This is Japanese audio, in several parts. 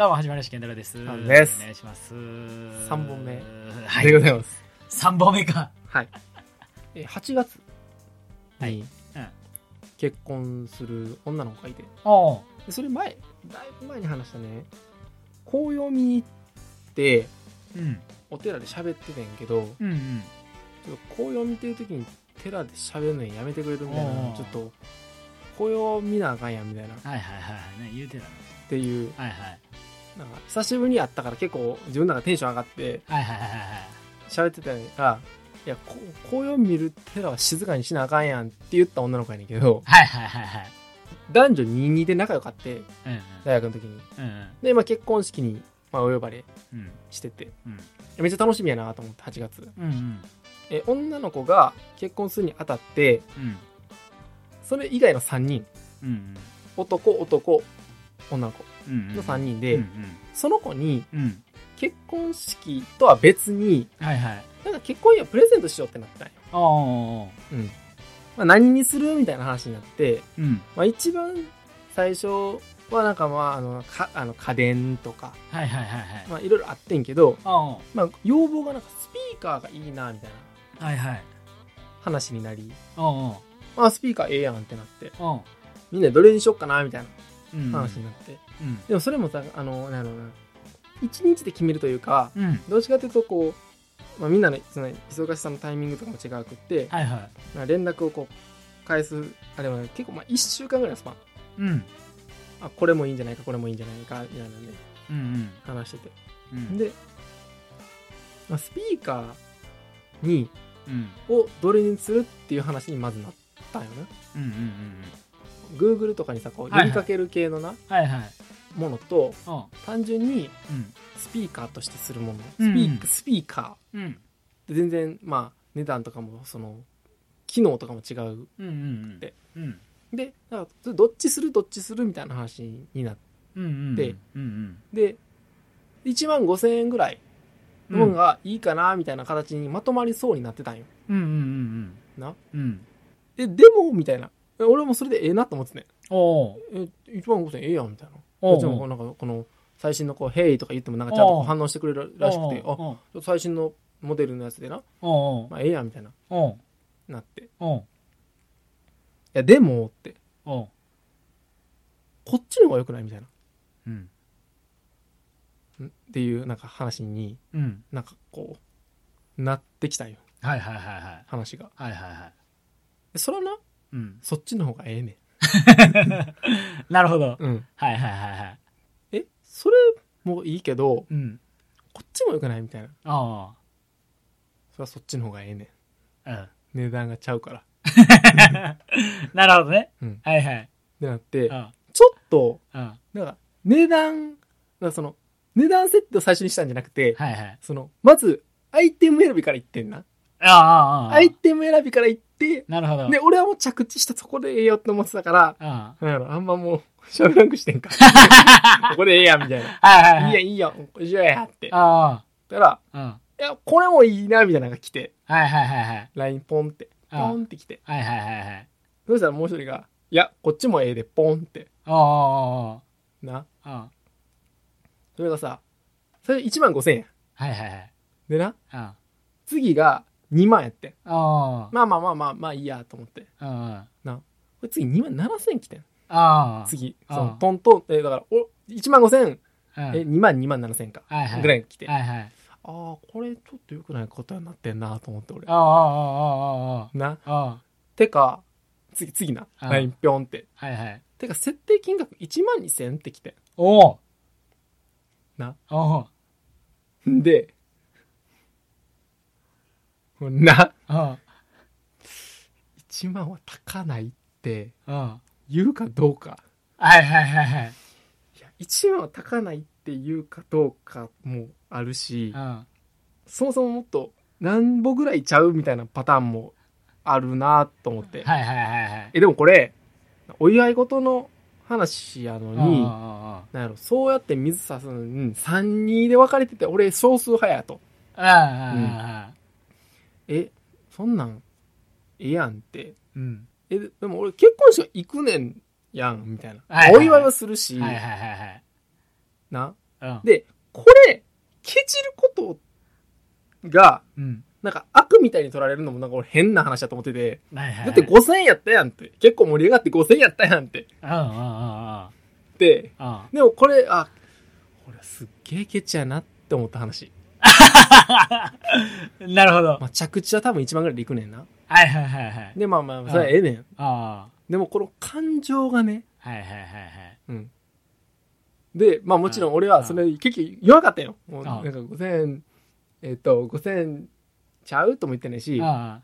どうも、はじまりました、健太郎です。あですお願いします。三本目はい。でございます。3本目か。はい。え、8月はいにうん結婚する女の子がいて、それ前、だいぶ前に話したね、紅葉見に行って、うん。お寺で喋っててんけど、うんうん。ちょっと紅葉見てる時に寺で喋るのやめてくれるみたいな、ちょっと、紅葉見なあかんやんみたいな、っはいはいはいはい。ね、言うてたね。ていう、はいはい。なんか久しぶりに会ったから結構自分の中でテンション上がってはいはいはいはい。喋ってたら、いや、こ紅葉見る寺は静かにしなあかんやんって言った女の子やねんけど、はいはいはいはい。男女22で仲良かって、うん大学の時に。うん。うんで、まあ、結婚式に、まあ、お呼ばれうん。してて、うん。めっちゃ楽しみやなと思って、8月。うんうん。え、女の子が結婚するにあたって、うん。それ以外の3人、うん男、男、女の子うん。の3人うんで、その子に。結婚式とは別に、はいはい。なんか結婚祝いプレゼントしようってなったんよ。おううん。まあ、何にするみたいな話になって、うん。まあ、一番最初はなんかまあ、あの、かあの家電とか、はいはいはいはい。まあ、いろいろあってんけど、まあ、要望がなんかスピーカーがいいな、みたいなはいはい。話になり、まあ、スピーカーええやんってなって、みんなでどれにしよっかな、みたいうん。な話になって。うん。でもそれもさ、あの、なんやろうな、一日で決めるというか、うん。どっちかというとこう、まあ、みんなのその忙しさのタイミングとかも違くって、はいはい。まあ連絡をこう、返す、あれは結構まあ1週間ぐらいのスパン。うん。あ、これもいいんじゃないか、これもいいんじゃないか、みたいなんでうんうん。話してて。うん。で、まあ、スピーカーに、うん。をどれにするっていう話にまずなったんよね。うんうんうんうん。Google とかにさ、こう、呼びかける系のな、はいはい。ものと、単純にうん。スピーカーとしてするもの。スピうんー,、スピーカうん。ー。で全然、まあ、値段とかも、その、機能とかも違う。うんうんうん。で。うん。で、だかどっちするどっちするみたいな話になって、うんうん。でうんで、1万5千円ぐらいうん。のものがいいかな、みたいな形にまとまりそうになってたんよ。うんうんうんな。うん。うん。え、でも、みたいな。え俺もそれでええなと思ってね。おう。え、1万5千円ええやん、みたいな。おう。もちろんこうなんかこの最新のこう「ヘイ」とか言ってもなんかちゃんとこう反応してくれるらしくてあちょおうっと最新のモデルのやつでな。おう。まあええやんみたいな。おう。なって。いおう。やでもって。おう。こっちの方が良くないみたいうん。なっていうなんか話にうん。なんかこうなってきたんよ。はいはいはいはい。話が。はいはいはい。でそれはなうん。そっちの方がええね なるほど。んうんはいはいはいはい。えそれもいいけどうん。こっちも良くないみたいなあそれはそっちの方がええねんあ。値段がちゃうからうん。なるほどね。うんはいはい。でなってうん。ちょっとうん。なんか値段なんかその値段設定を最初にしたんじゃなくてはいはい。その、まず、アイテム選びから言ってんな。ああ、ああ。アイテム選びから言って、なるほど。で、俺はもう着地したそこでええよって思ってたから、あなんあんまもう、喋らんくしてんか。ここでええやん、みたいな。あ。はいはいはい。いいやん、いいやん、一緒や、って。だかあら、あ。うん。いや、これもいいな、みたいなのが来て、はいはいはいはい。LINE ポンって、ポああンって来て。はいはいはいはい。そしたらもう一人が、いや、こっちもええで、ポンって。ああ、あな。あ、あそれがさ、それ1万5千円。あ。はいはいはい。でな、あ次が2万やって。あ。まあまあまあまあ、まあいいや、と思って。ああ。これ次2万7千来てん。ああ。次、ああそのトントン、え、だから、お、1万5千、うん。え、2万2万7千か。はいはい。ぐらい来て。あはいはい。あー、これちょっと良くないことになってんなと思って俺あ。あ、ああ、ああ、な。ああ。あてか、次、次な。ああ LINE ぴょんって。あ。はいはい。てか、設定金額1万2千って来ておお。な。おお。んで、な、あ1万は高ないって言うかどうか。あ。はいはいはいはい。いや、1万は高ないって言うかどうかもあるし、あそもそももっと何歩ぐらいちゃうみたいなパターンもあるなと思ってあ。。はいはいはいはい。え、でもこれ、お祝い事の話やのに、あなんやろ、そうやって水差すのに、3、2で分かれてて、俺少数派やと。あ。ああ。ああ。え、そんなん、ええやんって。うん。え、ででも俺結婚式は行くねんやん、みたいな。はいはいはいお祝いはするし、はいはいはいはい。な。うん。で、これ、ケチることが、うん。なんか悪みたいに取られるのもなんか俺変な話だと思ってて、はいはい。だって5000円やったやんって。結構盛り上がって5000円やったやんって。うんうんうんうんで、うん。でもこれ、あ、これすっげえケチやなって思った話。うん。なるほど。まあ、着地は多分1万ぐらいでいくねんな。はいはいはいはい。で、まあまあ、それはええねん。あでもこの感情がね、あ。はいはいはいはい。うん。で、まあもちろん俺はそれ結局言わなかったよ。もうあなんか5000円、えっと、5000円ちゃうとも言ってないし、あ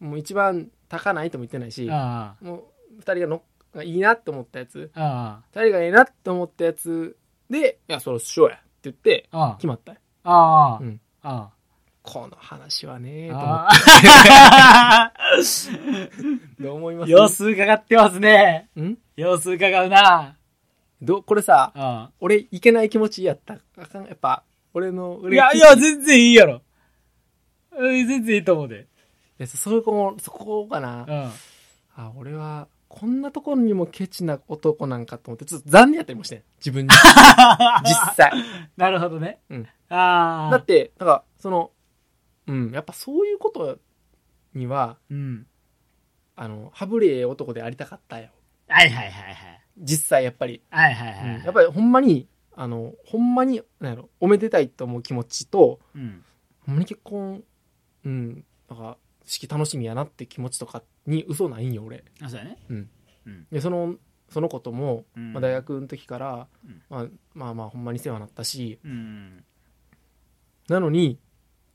もう一番高ないとも言ってないしあ。、あもう二人がのがいいなと思ったやつ、あ。あ二人がいいなと思ったやつで、いや、それしようやって言ってあ。あ決まったよ。あ。ああう。ん。あこの話はね、と思っあ。ああ。てどう思います？様子伺ってますね。ん？様子伺うな。どこれさ、あ俺いけない気持ちやった。あかん、やっぱ、俺の、あ。い俺や、いや、全然いいやろ。うん全然いいと思うで。いやそこ、そこかな。うん。あ、俺は、こんなところにもケチな男なんかと思って、ちょっと残念やったりもしてん。自分に。実際。なるほどね。うん。ああ。だって、なんか、その、うん、やっぱそういうことには、うん。あの、はぶれえ男でありたかったよ。はいはいはいはい。実際やっぱり。はいはいうんはい。やっぱりほんまに、あの、ほんまに、なんやろ、おめでたいと思う気持ちと、うん。ほんまに結婚、うん、なんか、式楽しみやなって気持ちとかに嘘ないんよ、俺。あ、そうやね。うん。うん。で、その、そのことも、うんまあ、大学の時から、うんまあ、まあまあほんまに世話になったしうん。なのに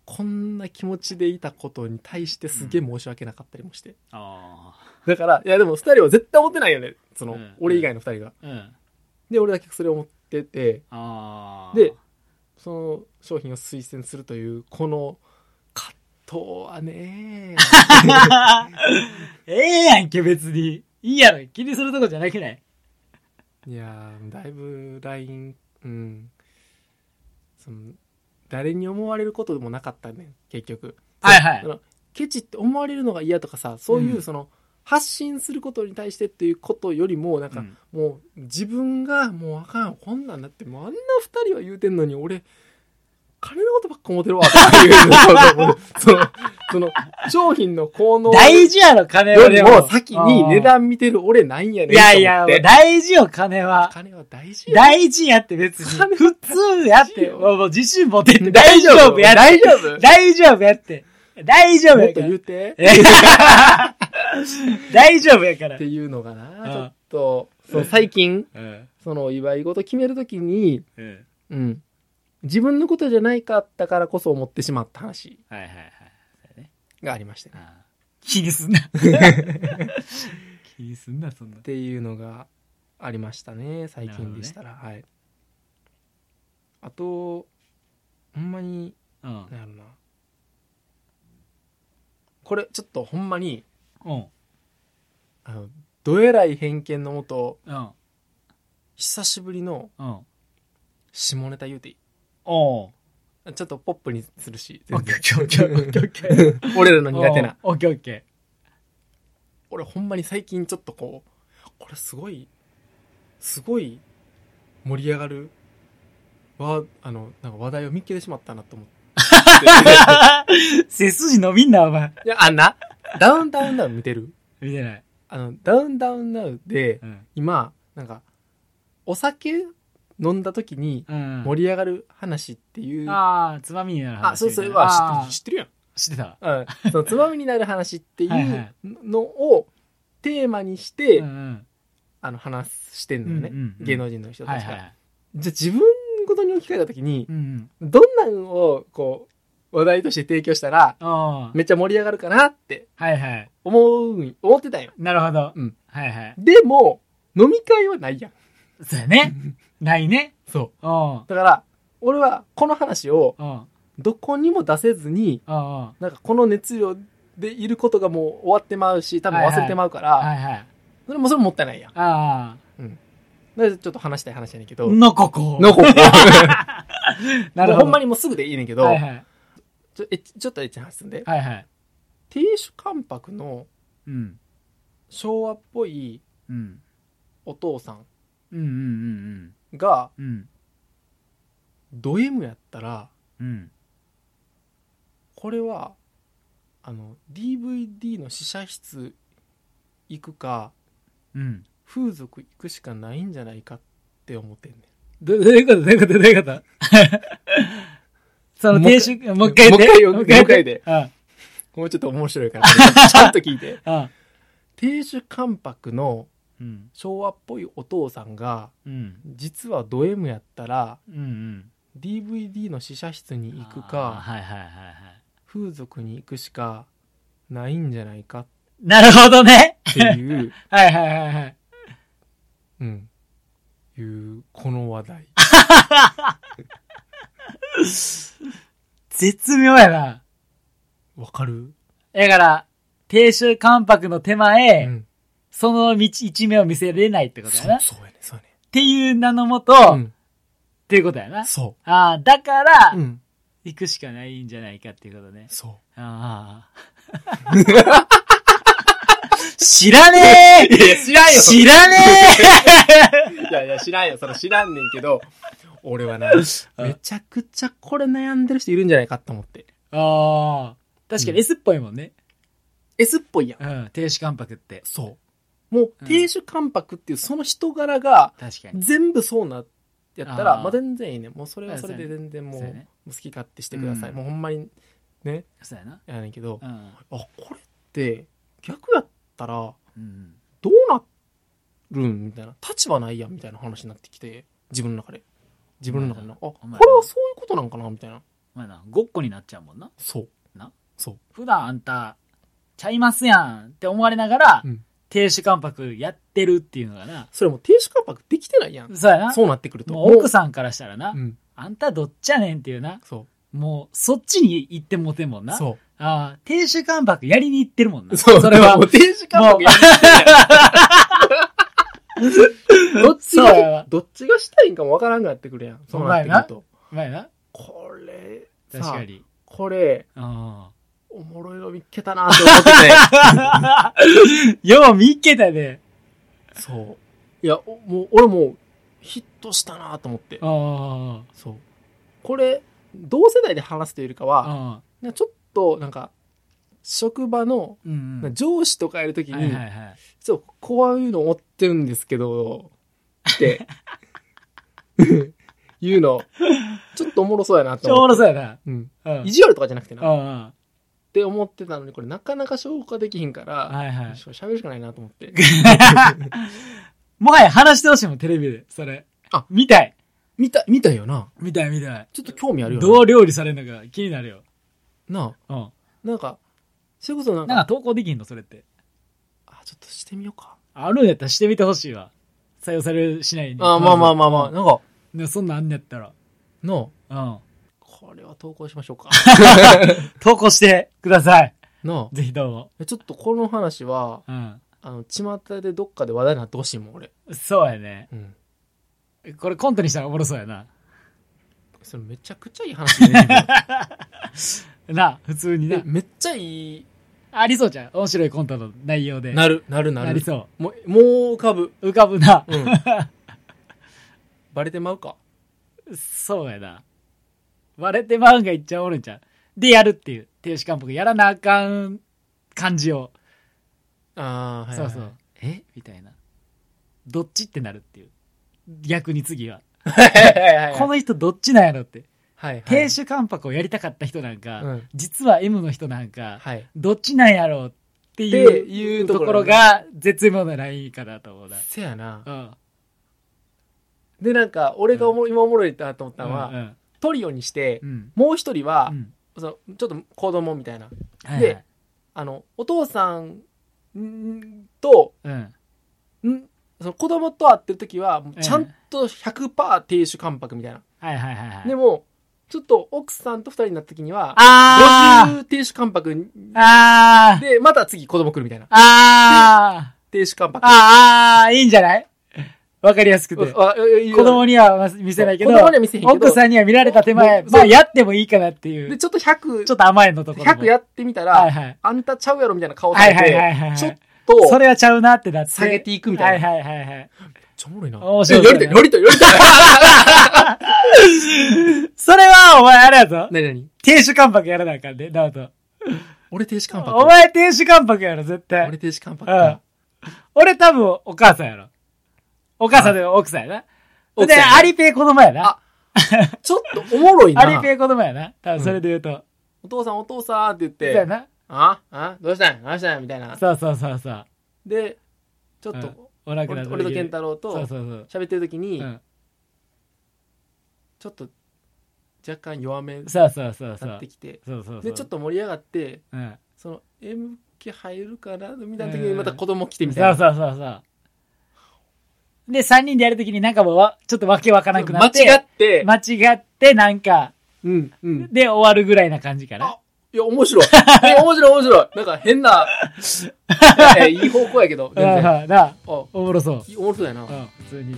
こんな気持ちでいたことに対してすげえ申し訳なかったりもして、ああ。だからいやでも2人は絶対思ってないよねその、うん俺以外の2人がうん。で俺だけそれを思っててああ。で、その商品を推薦するというこの葛藤はね ええやんけ、別に。いいやろ。気にするとこじゃなくない？いやーだいぶ LINE うんその誰に思われることでもなかったね結局。はいはい。ケチって思われるのが嫌とかさそういううん。その、発信することに対してっていうことよりもなんか、うん。もう自分がもうあかんこんなんだってもうあんな二人は言うてんのに俺金のことばっか思ってるわとかいうのそのその商品の効能大事やろ、金はよでも。先に値段見てる俺なんやねんいやいや、大事よ、金は。金は大事よ大事やって別に。金普通やって。よもう自信持ってって大丈夫やって。大丈夫大丈夫やって。大丈夫もっとやから。言うてえ 大丈夫やからって。いうのがな、んちょっと、そう最近、うん。その祝い事決めるときに、うん。うん。自分のことじゃないかったからこそ思ってしまった話はいはいはい。がありましてね。ああ気にすんな。気にすんな、そんなっ。ていうのがありましたね、最近でしたら。はい。あと、ほんまに、うん。なんやろな。これ、ちょっとほんまに、うん。あの、どえらい偏見のもと、うん。久しぶりのうん。下ネタ言うていい？おう。ちょっとポップにするし、オッ全ケーオッケーオッケーオッケーオッケー。俺らの苦手な。おう。オッケーオッケ俺ほんまに最近ちょっとこう、これすごい、すごい盛り上がる、わ、あの、なんか話題を見っけてしまったなと思って。ー。背筋伸びんな、お前。いや、あんな、ダウンタウンダウン見てる？見てない。あの、ダウンタウンダウンで、うん。今、なんか、お酒飲んだ時にうん。盛り上がる話っていう、あ、ああ、つまみになる話。そうそう、はあー知ってる、知ってる知ってた。やん。うん。そのつまみになる話っていはいはいうのをテーマにして、うんうん。あの、話してんのよね。うんうんうん芸能人の人たちが。はいはい。じゃあ自分ごとに置き換えた時にう、んどんなんを、こう、話題として提供したら、めっちゃ盛り上がるかなってはいはい。思う、思ってたんよ。なるほど。うん。はいはい。でも、飲み会はないやん。そうやね。ないね。そう。うん。だから、俺はこの話をうん。どこにも出せずに。なんかこの熱量でいることがもう終わってまうし、多分忘れてまうから、はいはい。それもそれもったいないやん。あだからちょっと話したい話やねんけあ。ど、のここ。のここ。なるほど。ほんまにもうすぐでいいねんけど、はいはい。ちょえちょっとエッチな話すんで、はいはい。亭主関白のうん。昭和っぽいうん。お父さんうんうんうんが、うん。うん。ド M やったら、うん。これは、あの、DVD の試写室行くか、うん。風俗行くしかないんじゃないかって思ってんねん。ど、どういうこと？どういうこと？どういうこと？そのもう一停止、もう一回言って。もう一回よもう一回もうちょっと面白いから、ちゃんと聞いて。うん。亭主関白のうん。昭和っぽいお父さんが、うん。実はド M やったら、うん。うん。DVD の試写室に行くか、はいはいはいはい。風俗に行くしかないんじゃないかっなるほどね。ていう、はいはいはいはい。うん、いう、この話題。絶妙やな。わかる？だから、停止関白の手前、うん。その道一面を見せれないってことやな。っそう、そうやね、そうやていう名のもと、ね。っていうことやなうん。。そああ、だから、う。うん。行くしかないんじゃないかっていうことね。そああ。知らねう。いや、知らえ知らね いやいや、知らんよ。それ知らんねんけど、俺はな、めちゃくちゃこれ悩んでる人いるんじゃないかと思って。えああ。確かに S っぽいもんね。S っぽいやん。うん、停止関白って。そう。もうう、ん亭主関白っていうその人柄が、確かに。全部そうな、やったら、あーまあ全然いいね。もうそれはそれで全然もう、そうやね。好き勝手してください。うんもうほんまに、ね、そうやな。やねんけど、うん。あ、これって、逆やったら、うん。どうなるんみたいな。立場ないやんみたいな話になってきて、自分の中で。自分の中でな。あ、こお前れはそういうことなんかなみたいな。まあな、ごっこになっちゃうもんな。そう。なそう。普段あんた、ちゃいますやんって思われながら、うん停止関白やってるっていうのがな。それもう亭主関白できてないやん。そうやな。そうなってくると。もう奥さんからしたらな、うん。あんたどっちやねんっていうな。そもう、そっちに行ってもてんもんう。な。そああ、停止関白やりに行ってるもんな。う。そう。それはも。う亭主関白やん どっちそうやわが、どっちがしたいんかもわからんくなってくるやん。そうなってくると。うまいな。これ、さ確かに。これ、うん。おもろいの見っけたなって思ってて。よう見っけたで。そう。いや、おもう、俺もう、ヒットしたなと思って。あそう。これ、同世代で話すというよりかあ。は、ちょっと、なんか、職場の。上司とかやるときに、はいはいはい。ちょっとこういうの思ってるんですけど、って、いうの、ちょっとおもろそうやなと思って。そうやな。うん。うん。意地悪とかじゃなくてな。っうんうん。て思ってたのに、これなかなか消化できひんから、はいはい。しゃべるしかないなと思って。もはや話してほしいもん、テレビで。それ。あ見たい。見た、見たよな。見たい見たい。ちょっと興味あるよな。どう料理されるのか気になるよ。なうん。あ、なんか、それこそなんか、なんか投稿できんの？それって。あ、ちょっとしてみようか。あるんやったらしてみてほしいわ。採用されるしないに。あ、まあまあまあまあ、なんか、ね、そんなんあんねやったら。の、うん。これは投稿しましょうか。投稿してください。なぜひどうも。あ、ちょっとこの話は、うん。あの、巷でどっかで話題になってほしいもん、俺。そうやね。うん。これコントにしたらおもろそうやな。それめちゃくちゃいい話ね。な、普通にえな。めっちゃいい、ありそうじゃん。面白いコントの内容で。なる、なる、なる。なりそもう、もう浮かぶ。う。浮かぶな。うん。バレてまうか？そうやな。割れてまうんがいっちゃおるんちゃう？でやるっていう。停止監督やらなあかん感じを。ああ、はい、はい。そうそう。え？みたいな。どっちってなるっていう。逆に次は。はいはいはい。この人どっちなんやろって。はい、はい。停止関白をやりたかった人なんか、うん実は M の人なんか、はい。どっちなんやろうっていうところが絶妙なラインかなと思うな。せやなう。ん。で、なんか、俺がおも、今おもろいなと思ったのは、うんトリオにしてう、ん。もう一人はう、ん。そのちょっと子供みたいな。はいはいで、あの、お父さんんと、うん。ん？その子供と会ってる時は、ええちゃんと100%亭主関白みたいな。はいはいはいはい。でも、ちょっと奥さんと二人になった時には、あ50亭主関白で、また次子供来るみたいな。あ亭主関白。ーあーいいんじゃない？わかりやすくて。あ子子供には見せないけど、奥さんには見られた手前、まあやってもいいかなっていう、で、ちょっと100、ちょっと甘いのところも。100やってみたら、はいはい。あんたちゃうやろみたいな顔されはいはいはいて、はい。ちょっとそれはちゃうなってなって。下げていくみたいな。はいはいはいはい。ちゃおもろいな。面白いえやりたい、やりたい、やりたい。それは、お前あれやぞ。なになに亭主関白やらなあかんで、ナオト。俺停止関白？お前亭主関白やろ、絶対。俺停止関白うんか。。俺多分、お母さんやろ。お母さんで奥さんやな。で、奥さんやなアリペイ子供やな。ちょっとおもろいな。アリペイ子供やな。多分それで言うと。お父さんお父さんって言っそうやて、な。ああどうしたん？どうしたん？みたいな。そうそうそうそう。で、ちょっうんと、お俺俺と健太郎とそうそうそう。喋ってる時にう、ん。ちょっと若干弱めにそうそうそうそうなって。きて、そうそうそう。で、ちょっと盛り上がって、うん。その、M 気入るかな？みたいな時うんにまた子供来てみそうたいな。そうそうそう。で、三人でやるときになんかもうわ、ちょっとわけわからなくな間って。違って、間違って、なんか、うん、うん。で終わるぐらいな感じかなあ。いや、面白い。え、面白い、面白い。なんか変な、え、いい方向やけど、うん全然。あ、うんなあ、おおもろそう。もろそうやなう。ん、普通に。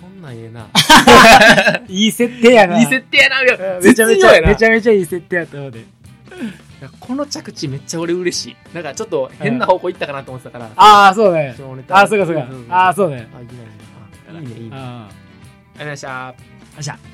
そんなんええな。いい設定やな。いい設定やな。めちゃめちゃ、めちゃめちゃいい設定やと思うで。この着地めっちゃ俺嬉しい。なんかちょっと変な方向行ったかなと思ってたから。ああ、そうね。ああ、そうかそうかああ、そうね。あ、いいね。あいいね、いいね。ありがとうああ。ございました。よっしゃ。